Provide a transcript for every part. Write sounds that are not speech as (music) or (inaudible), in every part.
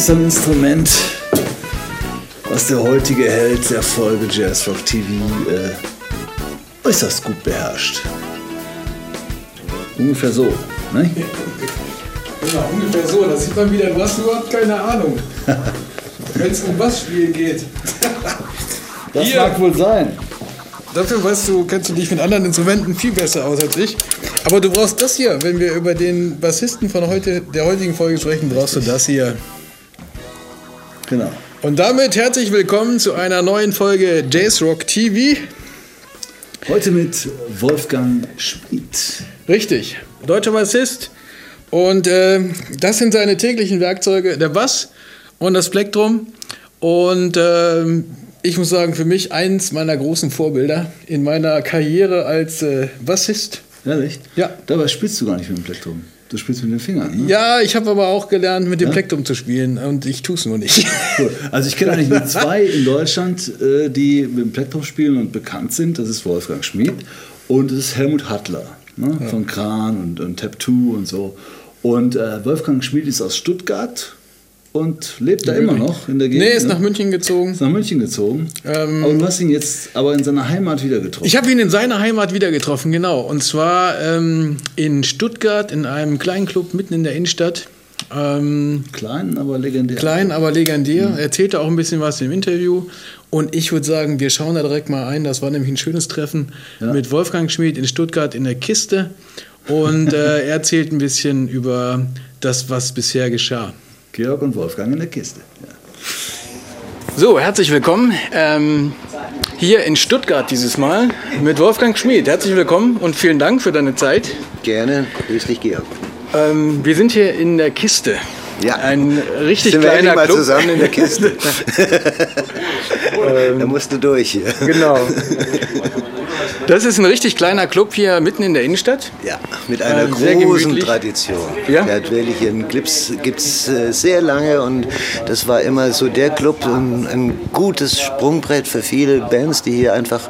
Das ist ein Instrument, was der heutige Held der Folge Jazz Rock TV äh, äußerst gut beherrscht. Ungefähr so, ne? Genau, ungefähr so. Da sieht man wieder, du hast überhaupt keine Ahnung. Wenn es um Bassspiel geht. (laughs) Das Hier. mag wohl sein. Dafür weißt du, kennst du dich mit anderen Instrumenten viel besser aus als ich. Aber du brauchst das hier. Wenn wir über den Bassisten von heute, der heutigen Folge sprechen, brauchst du das hier. Genau. Und damit herzlich willkommen zu einer neuen Folge Jazz Rock TV. Heute mit Wolfgang Schmid. Richtig, deutscher Bassist. Und äh, das sind seine täglichen Werkzeuge, der Bass und das Plektrum. Und äh, ich muss sagen, für mich eins meiner großen Vorbilder in meiner Karriere als äh, Bassist. Ehrlich? Ja. Dabei spielst du gar nicht mit dem Plektrum. Du spielst mit den Fingern. Ne? Ja, ich habe aber auch gelernt, mit dem Plektrum zu spielen und ich tue es nur nicht. Cool. Also ich kenne eigentlich nur (laughs) zwei in Deutschland, äh, die mit dem Plektrum spielen und bekannt sind. Das ist Wolfgang Schmid und das ist Helmut Hattler ne? von Kran und, und Tap 2 und so. Und äh, Wolfgang Schmid ist aus Stuttgart und lebt da immer noch in der Gegend. nee, ist ne? nach München gezogen. Ist nach München gezogen. Ähm, aber du hast ihn jetzt aber in seiner Heimat wieder getroffen. Ich habe ihn in seiner Heimat wieder getroffen, genau. Und zwar ähm, in Stuttgart in einem kleinen Club mitten in der Innenstadt. Ähm, Klein, aber legendär. klein, aber legendär. Er erzählte auch ein bisschen was im Interview. Und ich würde sagen, wir schauen da direkt mal ein. Das war nämlich ein schönes Treffen Ja. mit Wolfgang Schmid in Stuttgart in der Kiste. Und (laughs) äh, er erzählt ein bisschen über das, was bisher geschah. Georg und Wolfgang in der Kiste. Ja. So, herzlich willkommen. Ähm, hier in Stuttgart dieses Mal mit Wolfgang Schmid. Herzlich willkommen und vielen Dank für deine Zeit. Gerne. Grüß dich, Georg. Ähm, wir sind hier in der Kiste. Ja. Ein richtig Sind wir kleiner endlich mal Club. zusammen in der Kiste? (laughs) (laughs) da musst du durch hier. genau. (laughs) Das ist ein richtig kleiner Club hier mitten in der Innenstadt. Ja, mit einer Ähm, großen. Tradition. Ja? Der hat wirklich einen Clips gibt's äh, sehr lange und das war immer so der Club, ein, ein gutes Sprungbrett für viele Bands, die hier einfach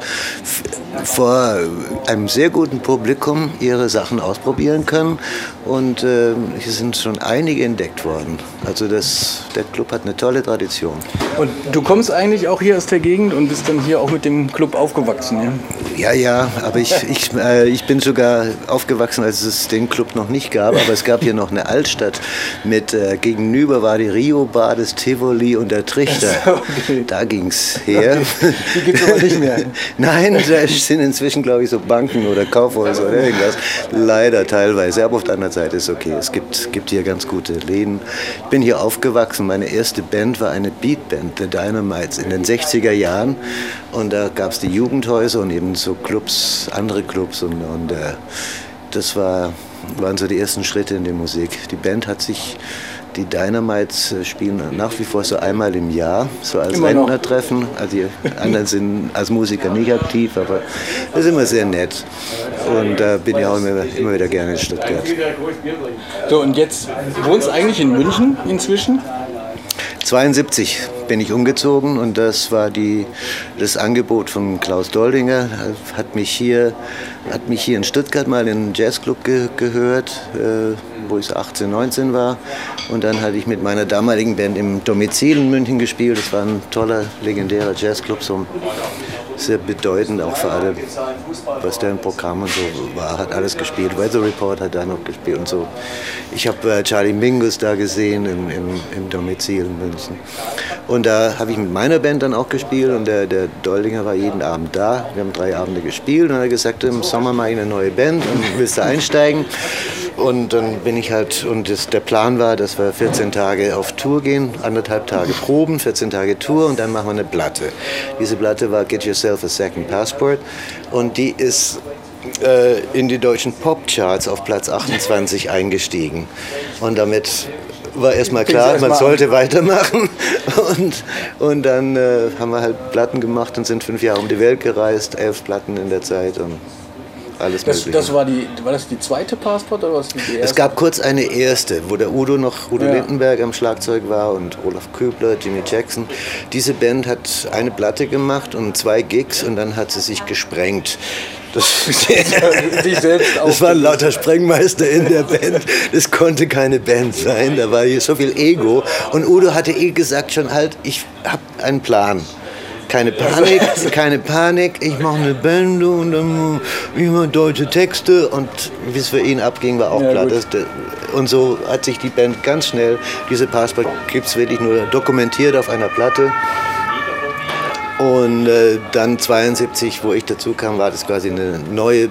vor einem sehr guten Publikum ihre Sachen ausprobieren können. Und äh, hier sind schon einige entdeckt worden. Also das, der Club hat eine tolle Tradition. Und du kommst eigentlich auch hier aus der Gegend und bist dann hier auch mit dem Club aufgewachsen, ja? Ja, ja, aber ich, (laughs) ich, äh, ich bin sogar aufgewachsen, als es den Club noch nicht gab. Aber es gab hier noch eine Altstadt mit äh, gegenüber war die Rio Bar, das Tivoli und der Trichter. (laughs) Okay. Da ging's her. Die gibt's aber nicht mehr. (laughs) Nein, da sind inzwischen, glaube ich, so Banken oder Kaufhäuser oder irgendwas. Leider teilweise, aber auf der anderen Seite ist okay. Es gibt, gibt hier ganz gute Läden. Ich bin hier aufgewachsen. Meine erste Band war eine Beatband, The Dynamites, in den 60er Jahren. Und da gab es die Jugendhäuser und eben so Clubs, andere Clubs. Und, und äh, das war, waren so die ersten Schritte in der Musik. Die Band hat sich, die Dynamites äh, spielen nach wie vor so einmal im Jahr, so als. Rentnertreffen. Also die anderen sind als Musiker nicht aktiv, aber das ist immer sehr nett. Und da bin ich auch immer, immer wieder gerne in Stuttgart. So, und jetzt wohnst du eigentlich in München inzwischen? 72 bin ich umgezogen und das war die, das Angebot von Klaus Doldinger. Er Hat mich hier, hat mich hier in Stuttgart mal in einen Jazzclub ge gehört, äh, wo ich so 18, 19 war. Und dann hatte ich mit meiner damaligen Band im Domizil in München gespielt. Das war ein toller, legendärer Jazzclub, so sehr bedeutend auch für alle, was da im Programm und so war. Hat alles gespielt. Weather Report hat da noch gespielt und so. Ich habe äh, Charlie Mingus da gesehen im, im, im Domizil in München. Und da habe ich mit meiner Band dann auch gespielt und der, der Doldinger war jeden Abend da. Wir haben drei Abende gespielt und dann hat er gesagt, im Sommer mache ich eine neue Band und willst du einsteigen? Und dann bin ich halt, und das, der Plan war, dass wir 14 Tage auf Tour gehen, anderthalb Tage proben, 14 Tage Tour und dann machen wir eine Platte. Diese Platte war Get Yourself a Second Passport und die ist äh, in die deutschen Popcharts auf Platz 28 (laughs) eingestiegen. Und damit war erstmal klar, erst man sollte weitermachen. (laughs) Und, und dann äh, haben wir halt Platten gemacht und sind fünf Jahre um die Welt gereist, elf Platten in der Zeit und alles Das, Mögliche. das war, die, war das die zweite Passport oder was die erste? Es gab kurz eine erste, wo der Udo noch, Udo Ja. Lindenberg am Schlagzeug war und Olaf Köbler, Jimmy Jackson. Diese Band hat eine Platte gemacht und zwei Gigs und dann hat sie sich gesprengt. Das, (laughs) das waren lauter Sprengmeister in der Band. Das konnte keine Band sein. Da war hier so viel Ego. Und Udo hatte eh gesagt schon halt, ich habe einen Plan. Keine Panik, keine Panik. Ich mache eine Band und dann immer deutsche Texte. Und wie es für ihn abging, war auch Ja, klar. gut. Das, und so hat sich die Band ganz schnell, diese Passport gibt es wirklich nur dokumentiert auf einer Platte. Und äh, dann 72, wo ich dazu kam, war das quasi eine neue,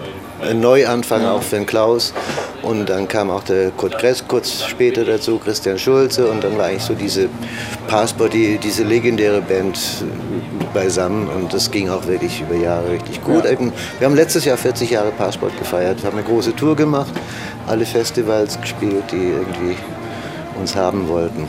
Neuanfang auch für den Klaus. Und dann kam auch der Kurt Kress kurz später dazu, Christian Schulze. Und dann war eigentlich so diese Passport, die, diese legendäre Band äh, beisammen. Und das ging auch wirklich über Jahre richtig gut. Eben, Wir haben letztes Jahr 40 Jahre Passport gefeiert, haben eine große Tour gemacht, alle Festivals gespielt, die irgendwie uns haben wollten.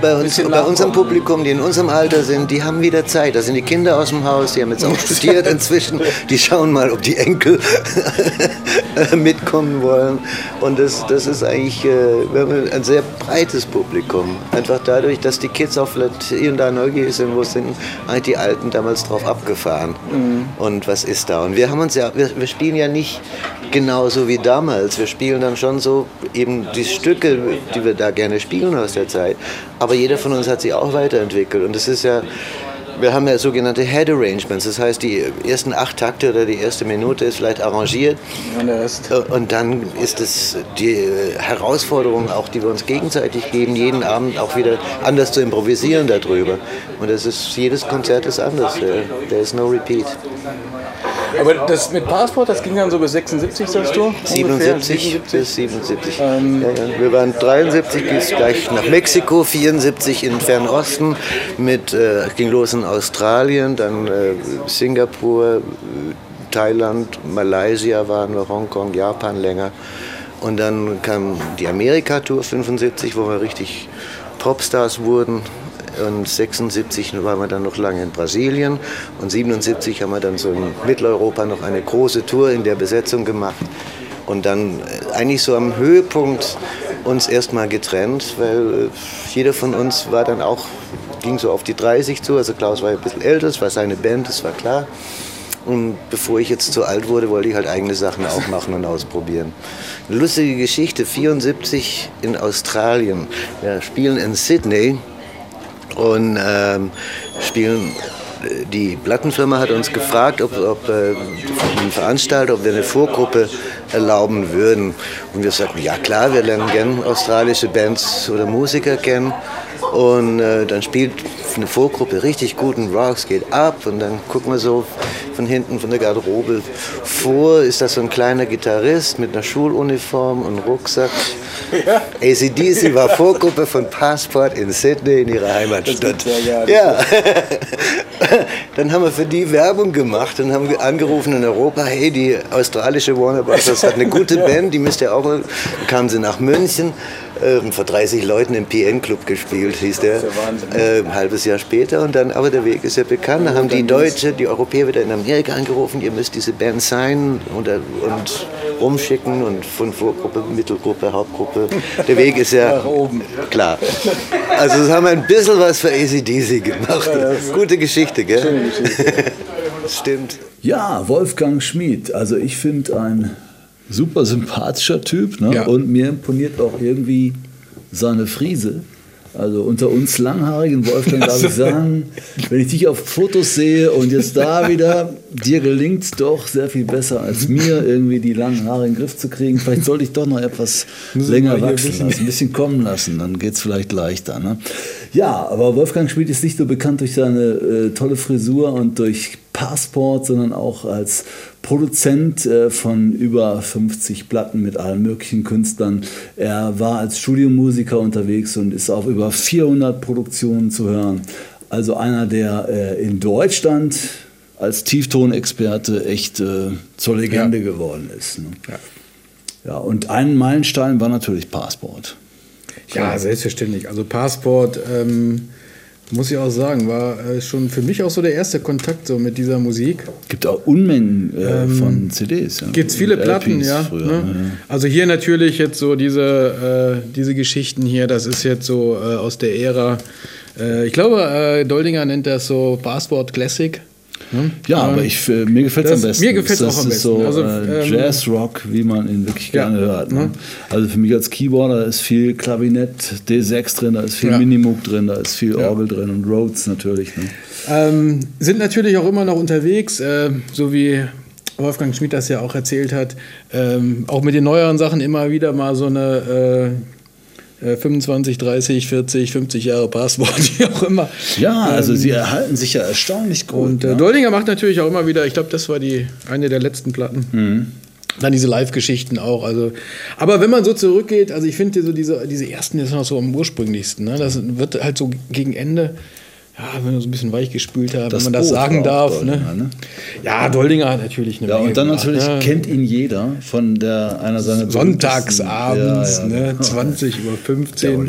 Bei, uns, bei unserem. Publikum, die in unserem Alter sind, die haben wieder Zeit. Da sind die Kinder aus dem Haus, die haben jetzt auch studiert inzwischen. Die schauen mal, ob die Enkel (laughs) mitkommen wollen. Und das, das ist eigentlich äh, wir haben ein sehr breites Publikum. Einfach dadurch, dass die Kids auch vielleicht hier und da neugierig sind, wo sind eigentlich die Alten damals drauf abgefahren. Und was ist da? Und wir haben uns ja, wir, wir spielen ja nicht genauso wie damals. Wir spielen dann schon so eben die Stücke, die wir da gerne spielen aus der Zeit. Aber jeder von uns hat sich auch weiterentwickelt. Und das ist ja, wir haben ja sogenannte Head Arrangements. Das heißt, die ersten acht Takte oder die erste Minute ist vielleicht arrangiert. Und dann ist es die Herausforderung, auch die wir uns gegenseitig geben, jeden Abend auch wieder anders zu improvisieren darüber. Und das ist, jedes Konzert ist anders. There is no repeat. Aber das mit Passport, das ging dann so bis 76, sagst du? Ungefähr? 77 bis 77. ja, ja. Wir waren 73 bis gleich nach Mexiko, 74 in Fernosten, mit äh, ging los in Australien, dann äh, Singapur, Thailand, Malaysia waren wir, Hongkong, Japan länger. Und dann kam die Amerika-Tour 75, wo wir richtig Popstars wurden. Und 76 waren wir dann noch lange in Brasilien. Und 77 haben wir dann so in Mitteleuropa noch eine große Tour in der Besetzung gemacht. Und dann äh, eigentlich so am Höhepunkt uns erstmal getrennt, weil äh, jeder von uns war dann auch, ging so auf die 30 zu. Also Klaus war ein bisschen älter, es war seine Band, das war klar. Und bevor ich jetzt zu alt wurde, wollte ich halt eigene Sachen auch machen und ausprobieren. Eine lustige Geschichte, 74 in Australien. Wir spielen in Sydney und ähm, spielen. Die Plattenfirma hat uns gefragt, ob, ob äh, ein Veranstalter, ob wir eine Vorgruppe erlauben würden. Und wir sagten, ja klar, wir lernen gern australische Bands oder Musiker kennen. Und äh, dann spielt eine Vorgruppe richtig guten Rocks, geht ab und dann gucken wir so von hinten von der Garderobe vor, ist das so ein kleiner Gitarrist mit einer Schuluniform und Rucksack. Ja. ACDC war Vorgruppe von Passport in Sydney in ihrer Heimatstadt. Ja. (laughs) dann haben wir für die Werbung gemacht und haben angerufen in Europa, hey, die australische Warner Bros. hat eine gute (laughs) Band, die müsst ihr auch, dann kamen sie nach München, äh, vor 30 Leuten im PN-Club gespielt, hieß der, äh, ein halbes Jahr später und dann, aber der Weg ist ja bekannt, da haben die Deutsche, die Europäer wieder in Amerika angerufen, ihr müsst diese Band sein und, und rumschicken und von Vorgruppe, Mittelgruppe, Hauptgruppe, der Weg ist ja (laughs) klar. Also das haben wir ein bisschen was für ACDC gemacht. Gute Geschichte, gell? Schöne Geschichte. (laughs) Stimmt. Ja, Wolfgang Schmid. Also ich finde ein super sympathischer Typ ne? Ja. und mir imponiert auch irgendwie seine Friese. Also unter uns langhaarigen Wolfgang darf ich (laughs) sagen, wenn ich dich auf Fotos sehe und jetzt da (laughs) wieder, dir gelingt es doch sehr viel besser als mir, irgendwie die langen Haare in den Griff zu kriegen. Vielleicht sollte ich doch noch etwas länger hier ein wachsen bisschen- lassen, ein bisschen kommen lassen, dann geht es vielleicht leichter. Ne? Ja, aber Wolfgang Schmid ist nicht nur bekannt durch seine äh, tolle Frisur und durch Passport, sondern auch als Produzent äh, von über 50 Platten mit allen möglichen Künstlern. Er war als Studiomusiker unterwegs und ist auf über 400 Produktionen zu hören. Also einer, der äh, in Deutschland als Tieftonexperte echt äh, zur Legende geworden ist. Ne? Ja. Ja, und ein Meilenstein war natürlich Passport. Ja, selbstverständlich. Also Passport, ähm, muss ich auch sagen, war äh, schon für mich auch so der erste Kontakt so mit dieser Musik. Gibt auch Unmengen äh, von CDs. Ja. Gibt es viele Und Platten, ja, Früher, ne? ja. Also hier natürlich jetzt so diese, äh, diese Geschichten hier, das ist jetzt so äh, aus der Ära. Äh, ich glaube, äh, Doldinger nennt das so Passport Classic. Ne? Ja, Ähm, aber ich, äh, mir gefällt es am das- besten. mir gefällt's das auch am ist so besten. Also, äh, ähm, Jazzrock, wie man ihn wirklich Ja, gerne hört. Ne? ne? Also für mich als Keyboarder ist viel Klavinett, D6 drin, da ist viel Ja. Minimoog drin, da ist viel. Orgel drin und Rhodes natürlich. Ne? Ähm, sind natürlich auch immer noch unterwegs, äh, so wie Wolfgang Schmidt das ja auch erzählt hat. Ähm, auch mit den neueren Sachen immer wieder mal so eine äh, 25, 30, 40, 50 Jahre Passport, (laughs) wie auch immer. Ja, also sie erhalten sich ja erstaunlich gut. Und äh, ne? Doldinger macht natürlich auch immer wieder, ich glaube, das war die eine der letzten Platten. Mhm. Dann diese Live-Geschichten auch. Also, aber wenn man so zurückgeht, also ich finde so diese, diese ersten ist noch so am ursprünglichsten. Ne? Das wird halt so gegen Ende, ja, wenn wir so ein bisschen weich gespült haben, Das wenn man das Boot sagen darf. Ne? Doldinger, ne? Ja, Doldinger hat natürlich eine Ja, Menge und dann gemacht, natürlich ne? kennt ihn jeder von der einer seiner Sonntagsabends, ja, ja. ne? 20 über 15.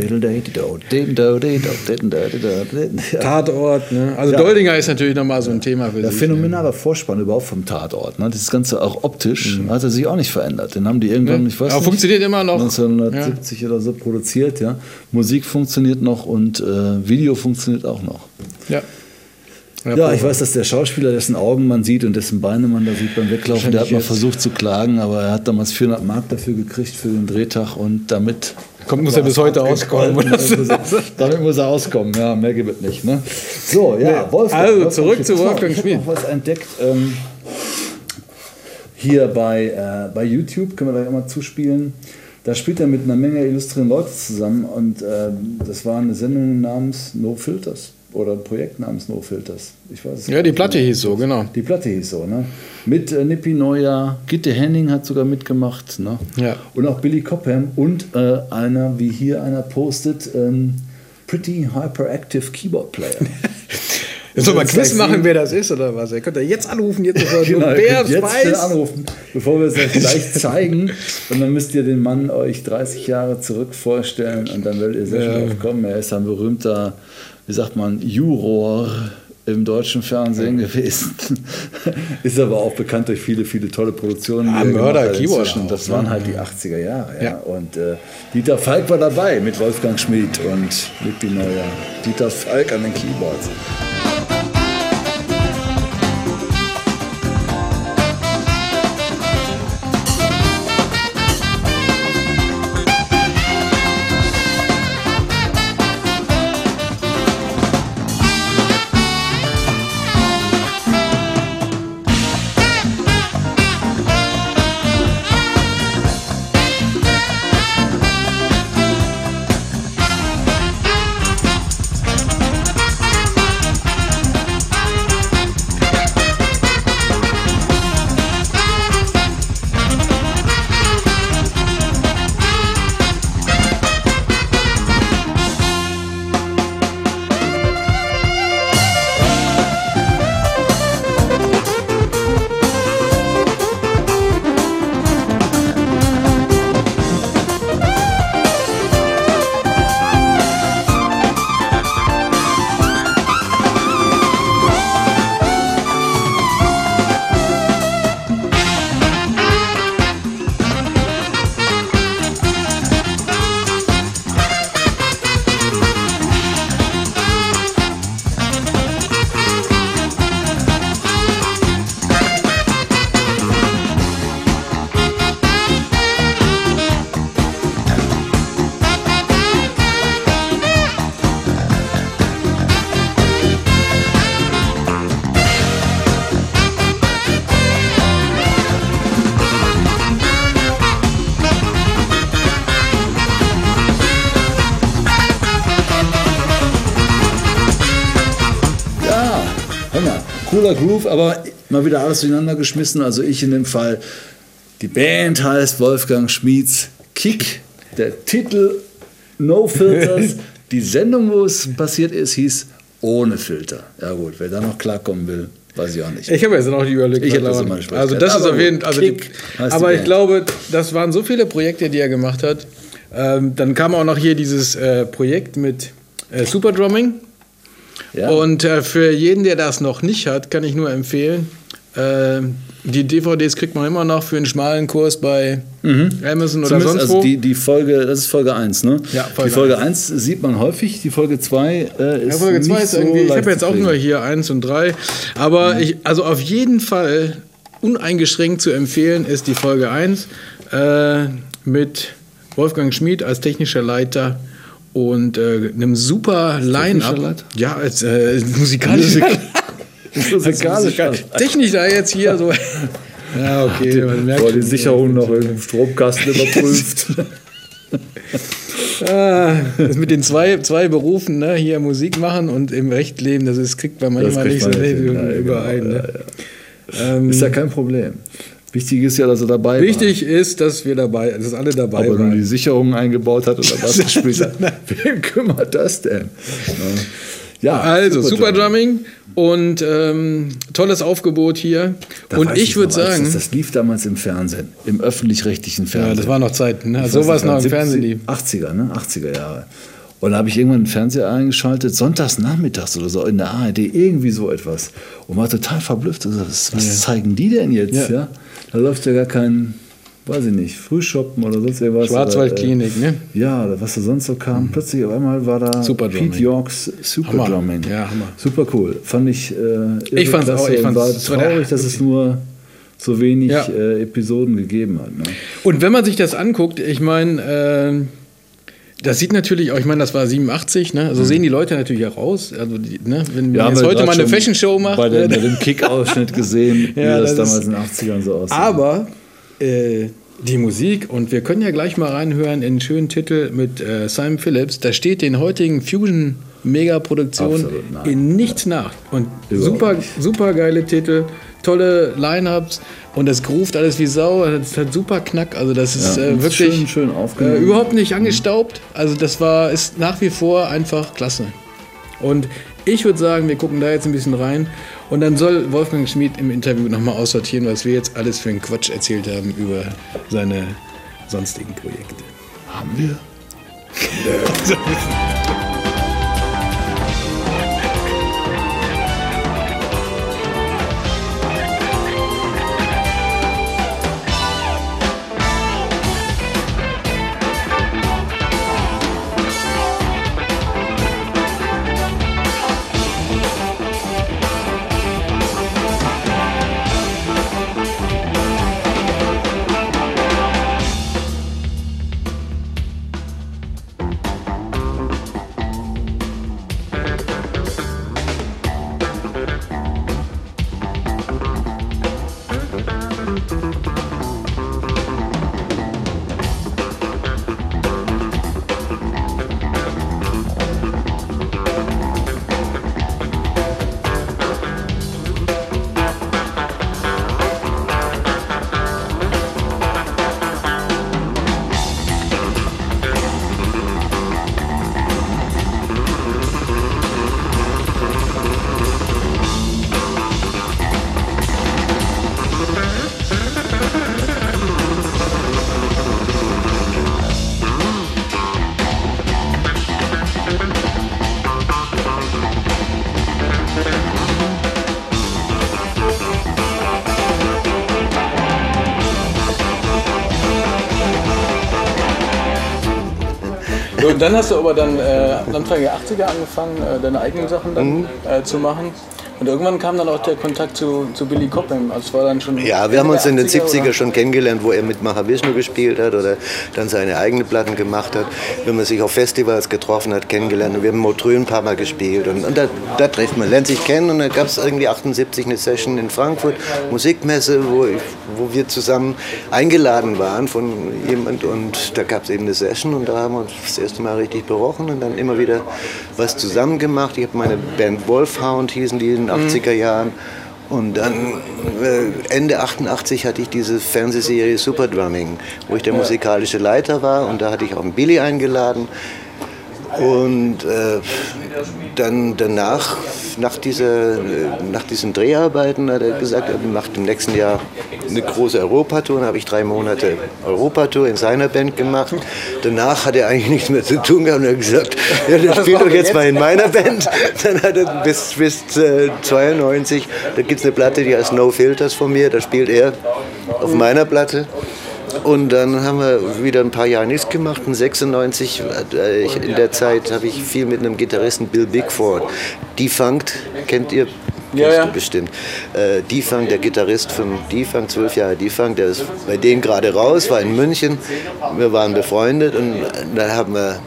Ja. Tatort, ne? Also Ja. Doldinger ist natürlich nochmal so ein Thema für Der sich. phänomenaler Vorspann überhaupt vom Tatort. Ne? Das Ganze auch optisch hat er sich auch nicht verändert. Den haben die irgendwann, Ne? ich weiß Aber nicht, funktioniert immer noch. 1970 oder so produziert. Ja. Musik funktioniert noch und äh, Video funktioniert auch noch. Ja. Ja, ich weiß, dass der Schauspieler, dessen Augen man sieht und dessen Beine man da sieht beim Weglaufen, der hat mal versucht zu klagen, aber er hat damals 400 Mark dafür gekriegt für den Drehtag und damit Kommt, muss er bis heute auskommen. Damit, muss er, auskommen, ja, mehr gibt es nicht. Ne? So, ja, Wolfgang. Also, Wolfgang zurück Schmidt. zu Wolfgang Ich habe Schmidt. noch was entdeckt. Ähm, hier bei, äh, bei YouTube, können wir gleich mal zuspielen. Da spielt er mit einer Menge illustrierten Leute zusammen und ähm, das war eine Sendung namens No Filters oder ein Projekt namens No Filters. Ich weiß es Ja, die Platte hieß so, genau. Die Platte hieß so, ne? Mit äh, Nippi Neuer, Gitte Henning hat sogar mitgemacht, ne? Ja. Und auch Billy Cobham und äh, einer, wie hier einer postet, ähm, Pretty Hyperactive Keyboard Player. (laughs) Jetzt soll Das Quiz machen, wer das ist oder was? Ihr könnt ja jetzt anrufen, jetzt sofort. (laughs) Genau, wer jetzt schnell weiß. anrufen, bevor wir es euch gleich zeigen. Und dann müsst ihr den Mann euch 30 Jahre zurück vorstellen und dann werdet ihr sehr schnell drauf kommen. Er ist ein berühmter, wie sagt man, Juror im deutschen Fernsehen gewesen. (laughs) ist aber auch bekannt durch viele, viele tolle Produktionen. Ah, er Mörder, inzwischen. auch, Das ne? waren halt die 80er Jahre. Ja. Ja. Und äh, Dieter Falk war dabei mit Wolfgang Schmid und Lippi Neuer. Dieter Falk an den Keyboards. Cooler Groove, aber mal wieder alles durcheinander geschmissen. Also ich in dem Fall. Die Band heißt Wolfgang Schmieds Kick. Der Titel No Filters. (laughs) Die Sendung, wo es passiert ist, hieß Ohne Filter. Ja gut, wer da noch klarkommen will, weiß ich auch nicht. Ich habe jetzt noch die Überlegung. Ich hätte das immer nicht Also das ist Aber auf jeden Fall. Also die, aber ich glaube, das waren so viele Projekte, die er gemacht hat. Ähm, dann kam auch noch hier dieses äh, Projekt mit äh, Super Drumming. Ja. Und äh, für jeden, der das noch nicht hat, kann ich nur empfehlen. Äh, die DVDs kriegt man immer noch für einen schmalen Kurs bei Amazon oder Zumindest, sonst also wo. die, die Folge, das ist Folge 1, ne? Ja, Folge die Folge 1 sieht man häufig, die Folge 2 äh, ist Ja, Folge 2 nicht ist so irgendwie, ich leicht habe jetzt auch nur hier 1 und 3, aber ich, also auf jeden Fall uneingeschränkt zu empfehlen ist die Folge 1 äh, mit Wolfgang Schmid als technischer Leiter und äh, einem super Line-Up. Ja, als äh, musikalischer (laughs) (laughs) Musikalisch. Technisch da jetzt hier so. (laughs) Ja, okay. man merkt Vor die. Sicherung noch im Stromkasten überprüft. Ah, das mit den zwei, zwei Berufen, ne, hier Musik machen und im Recht leben, das ist, kriegt man manchmal nicht so man nicht hin, ja, überein. genau, ne? Ähm, ist ja kein Problem. Wichtig ist ja, dass er dabei Wichtig ist, dass wir dabei, dass alle war. dabei Ob er nun die waren. Sicherungen eingebaut hat oder was gespielt hat. (laughs) Wem kümmert das denn? Ja, Also, Super Drumming. Und ähm, tolles Aufgebot hier. Da und ich würde sagen, Das, das lief damals im Fernsehen, im öffentlich-rechtlichen Fernsehen. ja, das war noch Zeiten, ne? So was nicht, noch im 70, Fernsehen lief. 80er, ne? 80er Jahre. Und da habe ich irgendwann einen Fernseher eingeschaltet, sonntags nachmittags oder so in der ARD, irgendwie so etwas. Und war total verblüfft. Also, was was zeigen die denn jetzt? Ja. Ja. Da läuft ja gar kein, weiß ich nicht, Frühshoppen oder sonst irgendwas. Schwarzwaldklinik, oder, ne? äh, Ja, was da sonst so kam. Plötzlich auf einmal war da Super Pete Drumming. Yorks Super Hammer. Drumming. Ja, Hammer. Super cool. Fand ich äh, Ich fand's klasse auch- ich fand's- war traurig, dass es nur so wenig Ja. äh, Episoden gegeben hat. Ne? Und wenn man sich das anguckt, ich meine, äh, das sieht natürlich auch, ich meine, das war 87, ne? So sehen die Leute natürlich auch aus. Also, die, ne? Wenn man haben jetzt wir heute mal eine Fashion Show macht. Bei, der, ne? bei dem (laughs) Kick-Ausschnitt gesehen, wie Ja, das, das damals in den 80ern so aussah. Aber äh, die Musik, und wir können ja gleich mal reinhören in einen schönen Titel mit äh, Simon Phillips, da steht den heutigen Fusion-Megaproduktionen Absolut nein. in nichts nach. Und Überhaupt super, super geile Titel, tolle Line-Ups und das groovt alles wie Sau, das hat super Knack, also das ist Ja, äh, wirklich schön- schön aufgenommen. Äh, überhaupt nicht angestaubt, also das war, ist nach wie vor einfach klasse. Und ich würde sagen, wir gucken da jetzt ein bisschen rein. Und dann soll Wolfgang Schmid im Interview nochmal aussortieren, was wir jetzt alles für einen Quatsch erzählt haben über seine sonstigen Projekte. Haben wir? (laughs) (laughs) und dann hast du aber dann äh, Anfang der 80er angefangen, äh, deine eigenen Sachen dann äh, zu machen. Und irgendwann kam dann auch der Kontakt zu, zu Billy Cobham. Also war dann schon Ja, wir haben uns in den 80er 70er oder? schon kennengelernt, wo er mit Mahavishnu gespielt hat oder dann seine eigenen Platten gemacht hat. Wenn man sich auf Festivals getroffen hat, kennengelernt. Und wir haben Motrö ein paar Mal gespielt. Und, und da, da trifft man, lernt sich kennen. Und da gab es irgendwie 78 eine Session in Frankfurt, Musikmesse, wo, ich, wo wir zusammen eingeladen waren von jemand. Und da gab es eben eine Session und da haben wir uns das erste Mal richtig berochen und dann immer wieder was zusammen gemacht. Ich habe meine Band Wolfhound, hießen die, den 80er mhm. Jahren. Und dann äh, Ende 88 hatte ich diese Fernsehserie Super Drumming, wo ich der musikalische Leiter war und da hatte ich auch einen Billy eingeladen. Und äh, dann danach, nach, dieser, nach diesen Dreharbeiten, hat er gesagt, er macht im nächsten Jahr eine große Europatour. Dann habe ich drei Monate Europatour in seiner Band gemacht. Danach hat er eigentlich nichts mehr zu tun gehabt und er hat gesagt, ja, dann spielt doch jetzt mal in meiner Band. Dann hat er bis, bis äh, 92, da gibt es eine Platte, die heißt No Filters von mir, da spielt er auf meiner Platte. Und dann haben wir wieder ein paar Jahre nichts gemacht. In 96, äh, in der Zeit habe ich viel mit einem Gitarristen Bill Bigford. Defunct, kennt ihr ja, ja. bestimmt. Äh, Defang, der Gitarrist von Defang, zwölf Jahre Defang, der ist bei denen gerade raus, war in München. Wir waren befreundet und dann haben wir.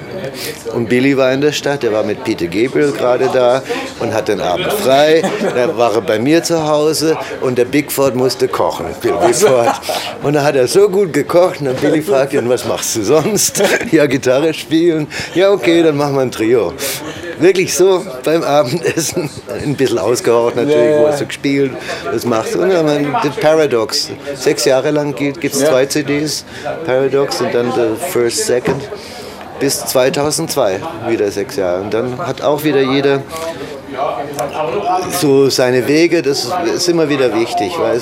Und Billy war in der Stadt, der war mit Peter Gabriel gerade da und hat den Abend frei. Da war er bei mir zu Hause und der Bigford musste kochen. Bill Bigford. Und da hat er so gut gekocht und dann Billy fragt ihn, was machst du sonst? Ja, Gitarre spielen. Ja, okay, dann machen wir ein Trio wirklich so beim Abendessen (laughs) ein bisschen ausgehauen natürlich, wo hast du gespielt, was machst du. Und dann haben wir The Paradox. Sechs Jahre lang gibt es zwei CDs, Paradox und dann The First Second. Bis 2002 wieder sechs Jahre. Und dann hat auch wieder jeder so seine Wege, das ist immer wieder wichtig, weil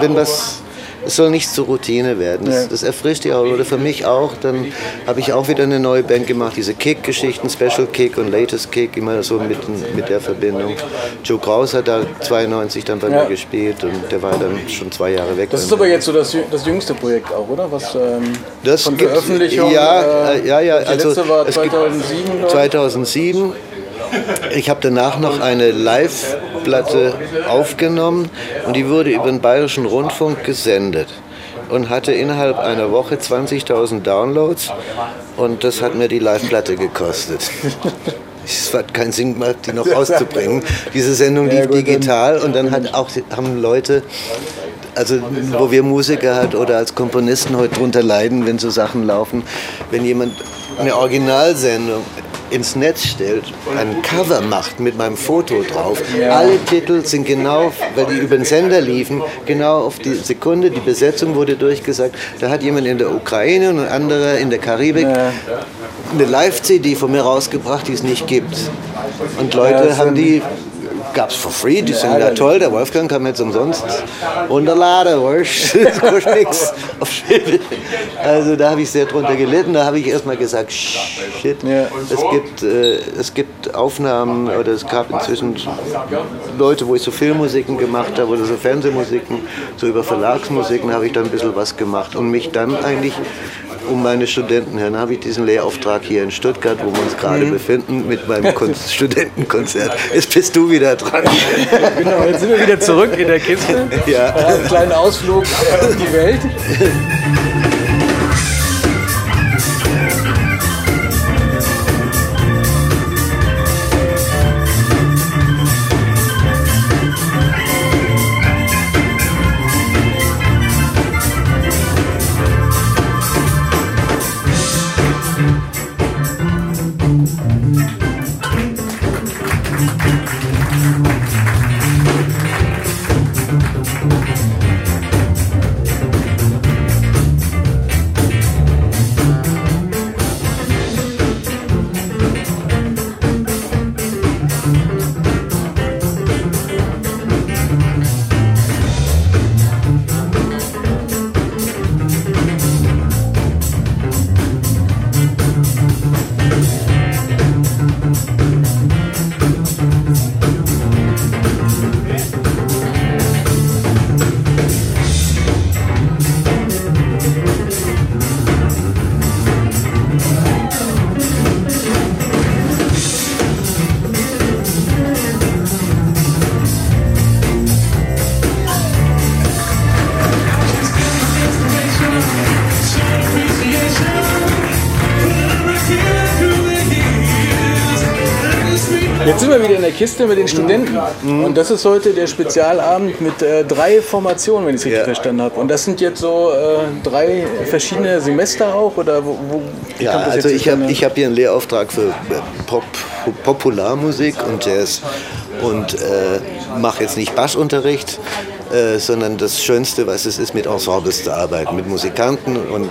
wenn was es soll nicht zur Routine werden. Das, das erfrischt die auch, oder für mich auch. Dann habe ich auch wieder eine neue Band gemacht, diese Kick-Geschichten, Special Kick und Latest Kick, immer so mit, mit der Verbindung. Joe Kraus hat da 92 dann bei ja. mir gespielt und der war dann schon zwei Jahre weg. Das ist aber jetzt so das, das jüngste Projekt auch, oder? Was ähm, das von gibt, Veröffentlichung? Ja, äh, ja, ja. Also, letzte war 2007, 2007 ich habe danach noch eine Live-Platte aufgenommen und die wurde über den Bayerischen Rundfunk gesendet und hatte innerhalb einer Woche 20.000 Downloads und das hat mir die Live-Platte gekostet. (laughs) Es hat keinen Sinn gemacht, die noch rauszubringen. Diese Sendung lief digital und dann hat auch, haben Leute, also wo wir Musiker halt oder als Komponisten heute drunter leiden, wenn so Sachen laufen, wenn jemand eine Originalsendung ins Netz stellt, ein Cover macht mit meinem Foto drauf. Alle Titel sind genau, weil die über den Sender liefen, genau auf die Sekunde, die Besetzung wurde durchgesagt. Da hat jemand in der Ukraine und ein anderer in der Karibik eine Live-CD von mir rausgebracht, die es nicht gibt. Und Leute haben die gab es for free, die sind ja toll, der Wolfgang kam jetzt umsonst. Das kostet nichts. Also da habe ich sehr drunter gelitten, da habe ich erstmal gesagt, shit, es, gibt, äh, es gibt Aufnahmen oder es gab inzwischen Leute, wo ich so Filmmusiken gemacht habe oder so Fernsehmusiken, so über Verlagsmusiken habe ich dann ein bisschen was gemacht und mich dann eigentlich um meine Studenten. Dann habe ich diesen Lehrauftrag hier in Stuttgart, wo wir uns gerade mhm. befinden, mit meinem (laughs) Studentenkonzert. Jetzt bist du wieder dran. genau, jetzt sind wir wieder zurück in der Kiste. Ja. Ein kleiner Ausflug in die Welt. (laughs) Kiste mit den Studenten. Mhm. Und das ist heute der Spezialabend mit äh, drei Formationen, wenn ich es richtig ja. verstanden habe. Und das sind jetzt so äh, drei verschiedene Semester auch? Oder wo, wo ja, also ich habe hab hier einen Lehrauftrag für äh, Pop, Popularmusik und Jazz. und äh, mache jetzt nicht Baschunterricht, äh, sondern das Schönste, was es ist, mit Ensembles zu arbeiten, mit Musikanten und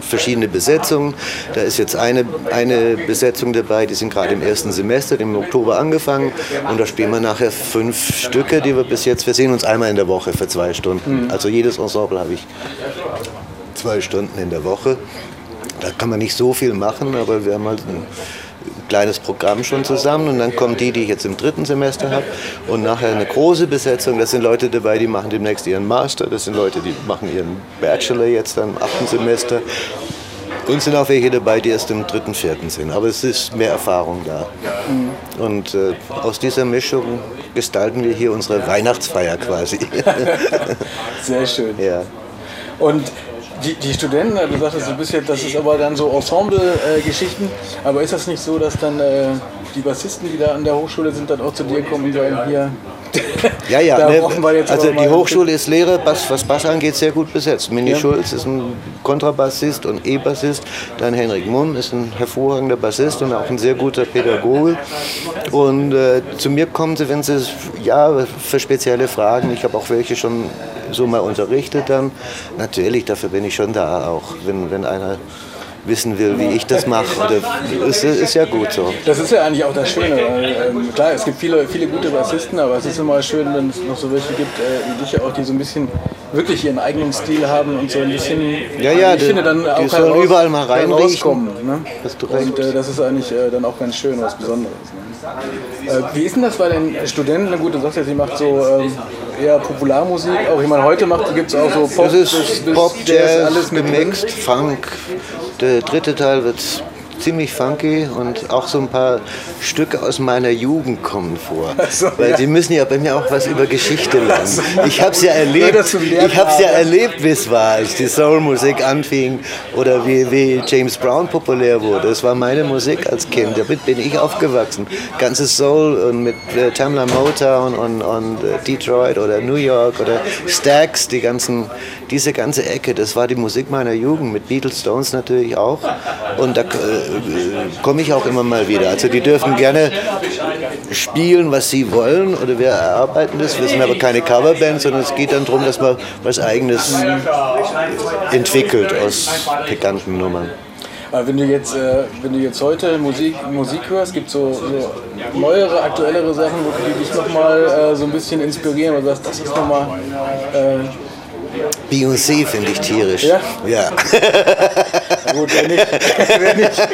verschiedene Besetzungen. Da ist jetzt eine, eine Besetzung dabei, die sind gerade im ersten Semester, im Oktober angefangen und da spielen wir nachher fünf Stücke, die wir bis jetzt, wir sehen uns einmal in der Woche für zwei Stunden. Mhm. Also jedes Ensemble habe ich zwei Stunden in der Woche. Da kann man nicht so viel machen, aber wir haben halt ein kleines Programm schon zusammen und dann kommen die, die ich jetzt im dritten Semester habe und nachher eine große Besetzung. Das sind Leute dabei, die machen demnächst ihren Master, das sind Leute, die machen ihren Bachelor jetzt dann im achten Semester und sind auch welche dabei, die erst im dritten, vierten sind. Aber es ist mehr Erfahrung da. Und äh, aus dieser Mischung gestalten wir hier unsere Weihnachtsfeier quasi. (laughs) Sehr schön. Ja. Und die, die Studenten, du sagtest, du bist jetzt, das ist aber dann so Ensemble-Geschichten, aber ist das nicht so, dass dann äh, die Bassisten, die da an der Hochschule sind, dann auch zu dir kommen und sagen, hier, (laughs) ja, ja. Ne, also die Hochschule ist Lehre, Bass, was Bass angeht, sehr gut besetzt. Mini ja. Schulz ist ein Kontrabassist und E-Bassist. Dann Henrik Munn ist ein hervorragender Bassist und auch ein sehr guter Pädagoge. Und äh, zu mir kommen sie, wenn sie, ja, für spezielle Fragen. Ich habe auch welche schon so mal unterrichtet dann. Natürlich, dafür bin ich schon da auch. Wenn, wenn einer wissen will, wie ich das mache. Ist, ist ja gut so. Das ist ja eigentlich auch das Schöne. Weil, ähm, klar, es gibt viele, viele gute Bassisten, aber es ist immer schön, wenn es noch so welche gibt, äh, wie dich auch, die so ein bisschen wirklich ihren eigenen Stil haben und so ein bisschen. Ja, ja, ich die, finde dann auch die sollen raus, überall mal reinkommen. Ne? Und äh, das ist eigentlich äh, dann auch ganz schön, was Besonderes. Ne? Äh, wie ist denn das bei den Studenten? Gut, du sagst ja, sie macht so ähm, eher Popularmusik. Auch ich meine, heute macht gibt es auch so Pop, das ist bis, Pop Jazz, alles gemixt, Funk. Der dritte Teil wird ziemlich funky und auch so ein paar Stücke aus meiner Jugend kommen vor. So, Weil ja. sie müssen ja bei mir auch was über Geschichte lernen. Ich habe es ja erlebt, ich habe ja erlebt, wie es war, als die Soulmusik anfing oder wie, wie James Brown populär wurde. Das war meine Musik als Kind, damit bin ich aufgewachsen. Ganzes Soul und mit äh, Tamla Motown und, und äh, Detroit oder New York oder Stax, die ganzen, diese ganze Ecke, das war die Musik meiner Jugend, mit Beatles, Stones natürlich auch. Und da äh, komme ich auch immer mal wieder. Also die dürfen gerne spielen, was sie wollen oder wir erarbeiten das. Wir sind aber keine Coverband, sondern es geht dann darum, dass man was Eigenes entwickelt aus pikanten Nummern. Wenn du jetzt, äh, wenn du jetzt heute Musik, Musik hörst, gibt es so, so neuere, aktuellere Sachen, die dich nochmal äh, so ein bisschen inspirieren oder sagst, das ist nochmal äh, Beyoncé finde ich tierisch. Ja? Ja. Gut, wer nicht. (laughs) Wer nicht.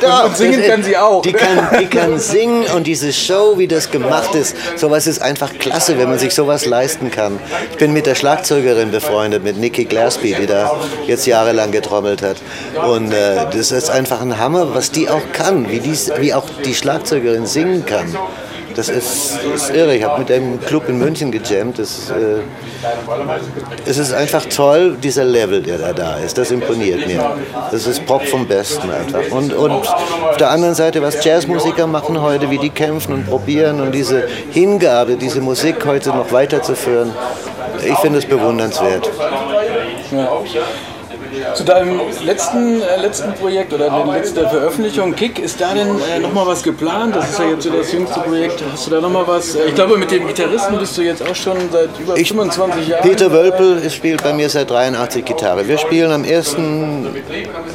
Doch, und singen kann sie auch. Die kann, die kann singen und diese Show, wie das gemacht ist, sowas ist einfach klasse, wenn man sich sowas leisten kann. Ich bin mit der Schlagzeugerin befreundet, mit Nikki Glaspie, die da jetzt jahrelang getrommelt hat. Und äh, das ist einfach ein Hammer, was die auch kann, wie, dies, wie auch die Schlagzeugerin singen kann. Das ist, ist irre. Ich habe mit einem Club in München gejammt. Das, äh, es ist einfach toll, dieser Level, der da da ist. Das imponiert mir. Das ist Pop vom Besten einfach. Und, und auf der anderen Seite, was Jazzmusiker machen heute, wie die kämpfen und probieren und diese Hingabe, diese Musik heute noch weiterzuführen, ich finde es bewundernswert. Ja. Zu deinem letzten, äh, letzten Projekt oder der letzten Veröffentlichung, Kick, ist da denn äh, nochmal was geplant? Das ist ja jetzt so das jüngste Projekt. Hast du da nochmal was? Äh, ich glaube, mit dem Gitarristen bist du jetzt auch schon seit über ich, 25 Jahren. Peter Wölpel spielt bei mir seit 83 Gitarre. Wir spielen am 1. Ähm,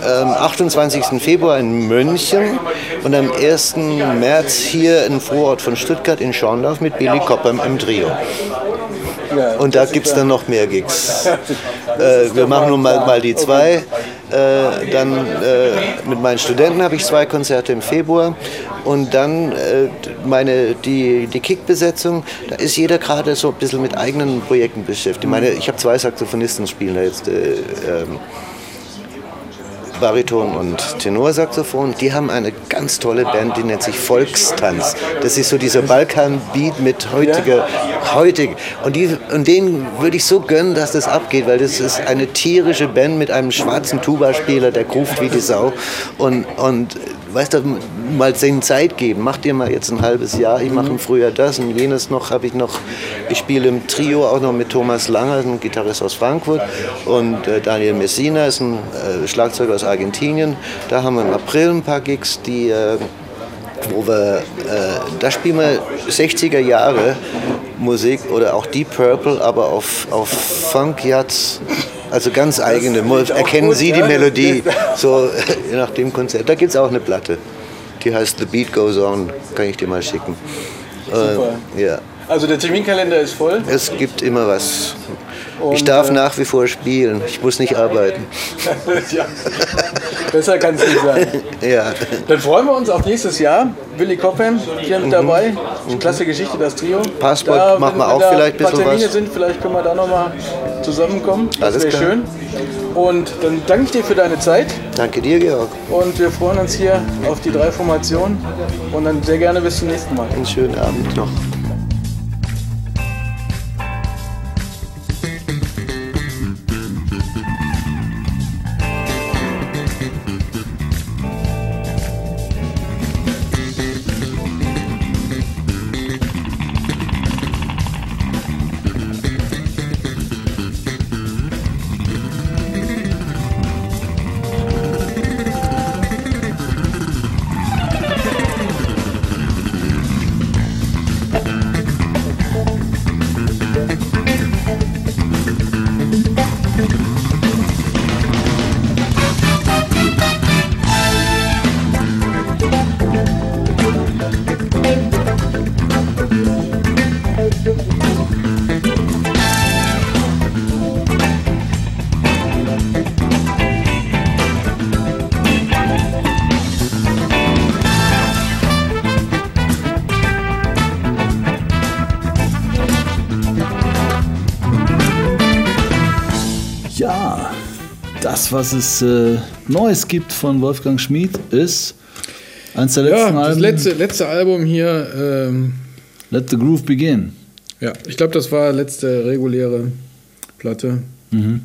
28. Februar in München und am 1. März hier im Vorort von Stuttgart in Schorndorf mit Billy Copper im Trio. Und da gibt es dann noch mehr Gigs. äh, wir machen nun mal, mal die zwei. Äh, dann äh, mit meinen Studenten habe ich zwei Konzerte im Februar. Und dann äh, meine, die, die Kick-Besetzung, da ist jeder gerade so ein bisschen mit eigenen Projekten beschäftigt. Ich meine, ich habe zwei Saxophonisten spielen da jetzt. Äh, ähm, Bariton und Tenorsaxophon, die haben eine ganz tolle Band, die nennt sich Volkstanz. Das ist so dieser Balkan-Beat mit heutiger, heutig. Und, die, und denen würde ich so gönnen, dass das abgeht, weil das ist eine tierische Band mit einem schwarzen Tuba-Spieler, der ruft wie die Sau. Und, und weißt du, mal denen Zeit geben. Mach dir mal jetzt ein halbes Jahr. Ich mache im Frühjahr das und jenes noch. Habe ich noch. Ich spiele im Trio auch noch mit Thomas Langer, ein Gitarrist aus Frankfurt, und äh, Daniel Messina ist ein äh, Schlagzeuger aus Argentinien. Da haben wir im April ein paar Gigs, die äh, wo wir, äh, da spielen wir 60er Jahre Musik oder auch Deep Purple, aber auf, auf Funk Yachts. Also ganz eigene. Erkennen Sie die Melodie (laughs) so (laughs) nach dem Konzert. Da gibt es auch eine Platte. Die heißt The Beat Goes On. Kann ich dir mal schicken. Super. Äh, ja. Also der Terminkalender ist voll. Es gibt immer was. ich Und, darf äh, nach wie vor spielen. Ich muss nicht arbeiten. (laughs) ja. Besser kann es nicht sein. (laughs) Ja. Dann freuen wir uns auf nächstes Jahr. Willy Cobham hier mit dabei. Klasse Geschichte, das Trio. Mhm. Passport machen wenn- wir auch da vielleicht ein bisschen Termine was. sind, vielleicht können wir da nochmal zusammenkommen. Das Alles wäre klar. schön. Und dann danke ich dir für deine Zeit. Danke dir, Georg. Und wir freuen uns hier auf die drei Formationen. Und dann sehr gerne bis zum nächsten Mal. Einen schönen Abend noch. Das, was es äh, Neues gibt von Wolfgang Schmid, ist eins der letzten Ja, das Alben. letzte, letzte Album hier. Ähm, Let the Groove Begin. ja, ich glaube, das war letzte reguläre Platte. Mhm.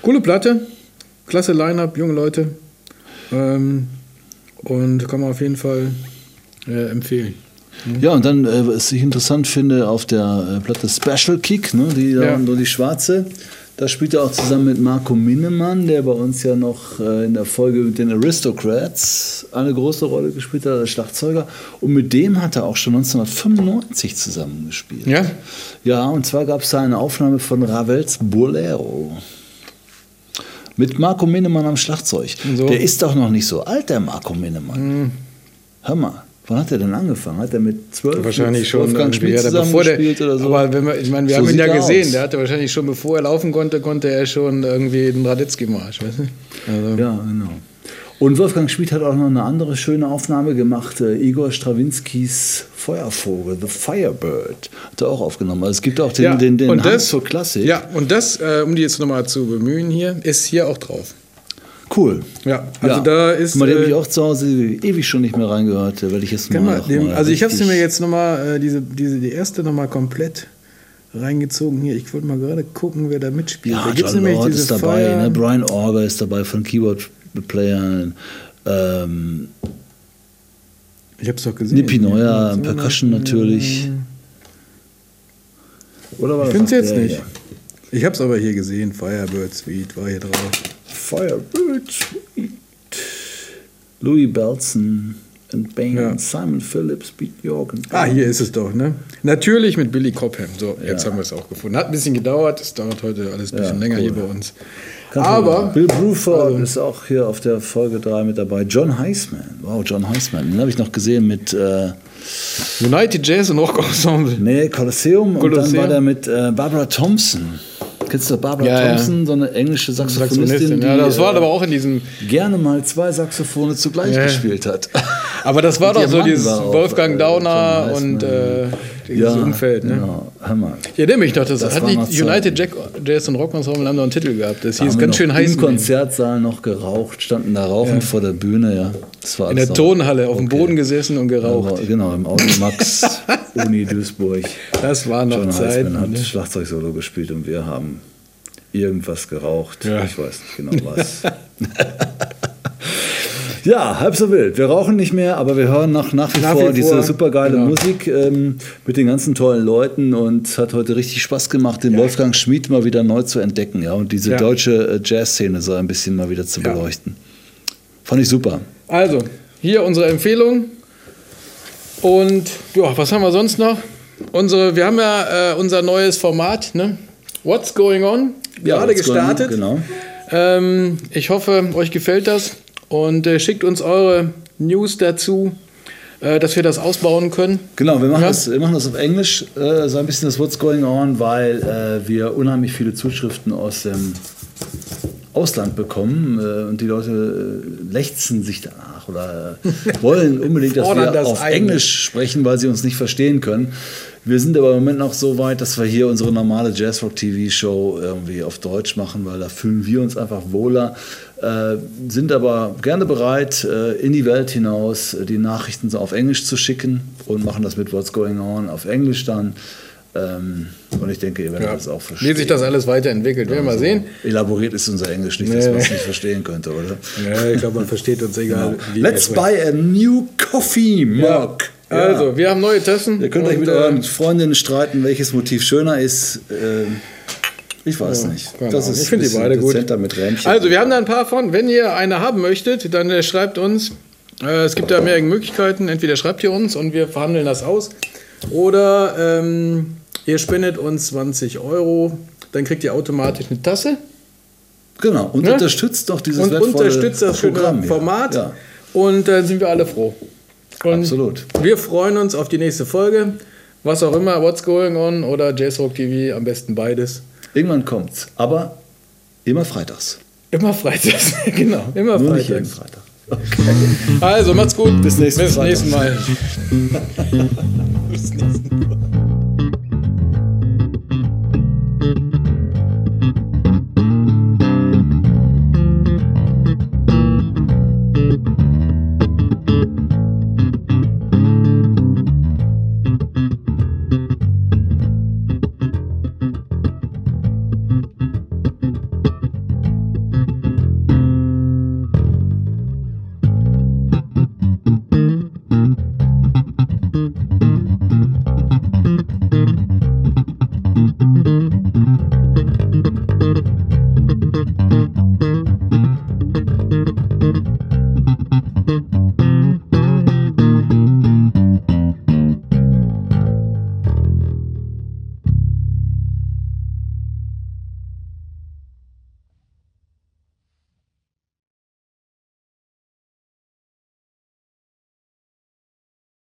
Coole Platte. Klasse Line-Up, junge Leute. Ähm, und kann man auf jeden Fall äh, empfehlen. Ja, und dann, äh, was ich interessant finde, auf der äh, Platte Special Kick, ne, die, Ja. nur die schwarze, da spielt er auch zusammen mit Marco Minnemann, der bei uns ja noch äh, in der Folge mit den Aristocrats eine große Rolle gespielt hat, als Schlagzeuger. Und mit dem hat er auch schon 1995 zusammengespielt. Ja? Ja, und zwar gab es da eine Aufnahme von Ravels Bolero. Mit Marco Minnemann am Schlagzeug. So. Der ist doch noch nicht so alt, der Marco Minnemann. Hör mal, wann hat er denn angefangen? Hat er mit zwölf Wahrscheinlich mit schon. Wolfgang irgendwie, Schmid ja, da bevor der, oder so? Aber wenn wir, ich meine, wir So haben ihn ja er gesehen. aus. Der hatte wahrscheinlich schon, bevor er laufen konnte, konnte er schon irgendwie den Radetzky-Marsch. Weißt du? also, Ja, genau. Und Wolfgang Schmid hat auch noch eine andere schöne Aufnahme gemacht. Äh, Igor Strawinskys Feuervogel, The Firebird, hat er auch aufgenommen. Also es gibt auch den, ja, den, den und Hand das, zur Klassik. Ja, und das, äh, um die jetzt nochmal zu bemühen hier, ist hier auch drauf. Cool. Ja, also da ist, Guck Mal, den habe äh, ich auch zu Hause ewig schon nicht mehr reingehört. Werde ich jetzt mal, man, noch dem, mal also ich habe sie richtig- mir jetzt nochmal, äh, diese, diese, die erste nochmal komplett reingezogen hier. Ich wollte mal gerade gucken, wer da mitspielt. Ja, da gibt's John Lord diese ist dabei, Fire- ne? Brian Orger ist dabei von Keyboard-Playern. Ähm, Ich habe es doch gesehen. Nippi Neuer, Ja, Percussion natürlich. Oder war Ich das finde es jetzt der nicht. hier? Ich habe es aber hier gesehen. Firebird Suite war hier drauf. Firebird Suite. Louis Belson and Bane, Ja. Simon Phillips, Pete York. und Ah, hier ist es doch, ne? Natürlich mit Billy Cobham. So, jetzt Ja. haben wir es auch gefunden. Hat ein bisschen gedauert. Es dauert heute alles ein bisschen Ja, länger cool. hier bei uns. Kein Aber. Bill Bruford Also- ist auch hier auf der Folge 3 mit dabei. John Heisman. Wow, John Heisman. Den habe ich noch gesehen mit äh, United Jazz und Rock Ensemble. nee, Colosseum. Und dann Colosseum. war der mit äh, Barbara Thompson. Kennst du Barbara Ja, ja. Thompson, so eine englische Saxophonistin, Saxophonistin. die Ja, das war äh, aber auch in diesem. gerne mal zwei Saxophone zugleich Ja. gespielt hat. Aber das war (laughs) Und doch so dieses war Wolfgang äh, Dauner John Heisman. äh, dieses Umfeld. Ne? Genau. Hör mal. Ich erinnere mich doch, das, Das hat die United Jack, Jazz und Rock Ensemble haben doch einen Titel gehabt. Das Da hieß ganz schön heiß. Im Konzertsaal noch geraucht, standen da rauchend Ja. vor der Bühne, ja. Das war In der Tonhalle auf dem Okay. Boden gesessen und geraucht. Aber, genau, im Audimax (laughs) Uni Duisburg. Das war noch John Zeiten. Heisman hat Ne? Schlagzeugsolo gespielt und wir haben irgendwas geraucht. Ja. Ich weiß nicht genau was. (laughs) ja, halb so wild. Wir rauchen nicht mehr, aber wir hören nach, nach wie Nach vor wie diese vor, supergeile genau. Musik ähm, mit den ganzen tollen Leuten und es hat heute richtig Spaß gemacht, den Wolfgang Schmid mal wieder neu zu entdecken ja, und diese Ja. deutsche äh, Jazzszene so ein bisschen mal wieder zu Ja. beleuchten. Fand ich super. Also, hier unsere Empfehlung. Und ja, was haben wir sonst noch? Unsere, wir haben ja äh, unser neues Format, ne? What's Going On, Ja, gerade going on, gestartet. genau. Ähm, ich hoffe, euch gefällt das und äh, schickt uns eure News dazu, äh, dass wir das ausbauen können. Genau, wir machen, Ja. das, wir machen das auf Englisch, äh, so ein bisschen das What's Going On, weil äh, wir unheimlich viele Zuschriften aus dem Ausland bekommen äh, und die Leute äh, lechzen sich danach oder wollen (laughs) unbedingt, dass wir das auf ein. Englisch sprechen, weil sie uns nicht verstehen können. Wir sind aber im Moment noch so weit, dass wir hier unsere normale Jazzrock-TV-Show irgendwie auf Deutsch machen, weil da fühlen wir uns einfach wohler. Äh, sind aber gerne bereit, äh, in die Welt hinaus äh, die Nachrichten so auf Englisch zu schicken und machen das mit What's Going On auf Englisch dann. Ähm, und ich denke, ihr werdet Ja. das auch verstehen. Wie sich das alles weiterentwickelt, werden wir mal sehen. Elaboriert ist unser Englisch nicht, dass Nee. man es nicht verstehen könnte, oder? Ja, ich glaube, man versteht uns egal. wie Let's buy a new coffee mug. Ja. Also, wir haben neue Tassen. Ihr könnt euch mit euren Freundinnen streiten, welches Motiv schöner ist. Ähm, ich weiß nicht. keine Das ist Ich finde die beide gut. Also, wir haben da ein paar von. Wenn ihr eine haben möchtet, dann äh, schreibt uns. Äh, es gibt da mehrere Möglichkeiten. Entweder schreibt ihr uns und wir verhandeln das aus. Oder ähm, ihr spendet uns 20 Euro. Dann kriegt ihr automatisch eine Tasse. genau. Und Ne? unterstützt doch dieses und wertvolle unterstützt das Programm. Format. Ja, Und dann sind wir alle froh. Und absolut. Wir freuen uns auf die nächste Folge. Was auch immer, What's Going On oder Jazzrock TV, am besten beides. Irgendwann kommt's. Aber immer freitags. Immer freitags. (laughs) genau, immer Nur nicht jeden freitags. Freitag. Also, macht's gut. Bis nächsten Bis Freitag. nächsten Mal. (laughs) Bis nächsten Mal.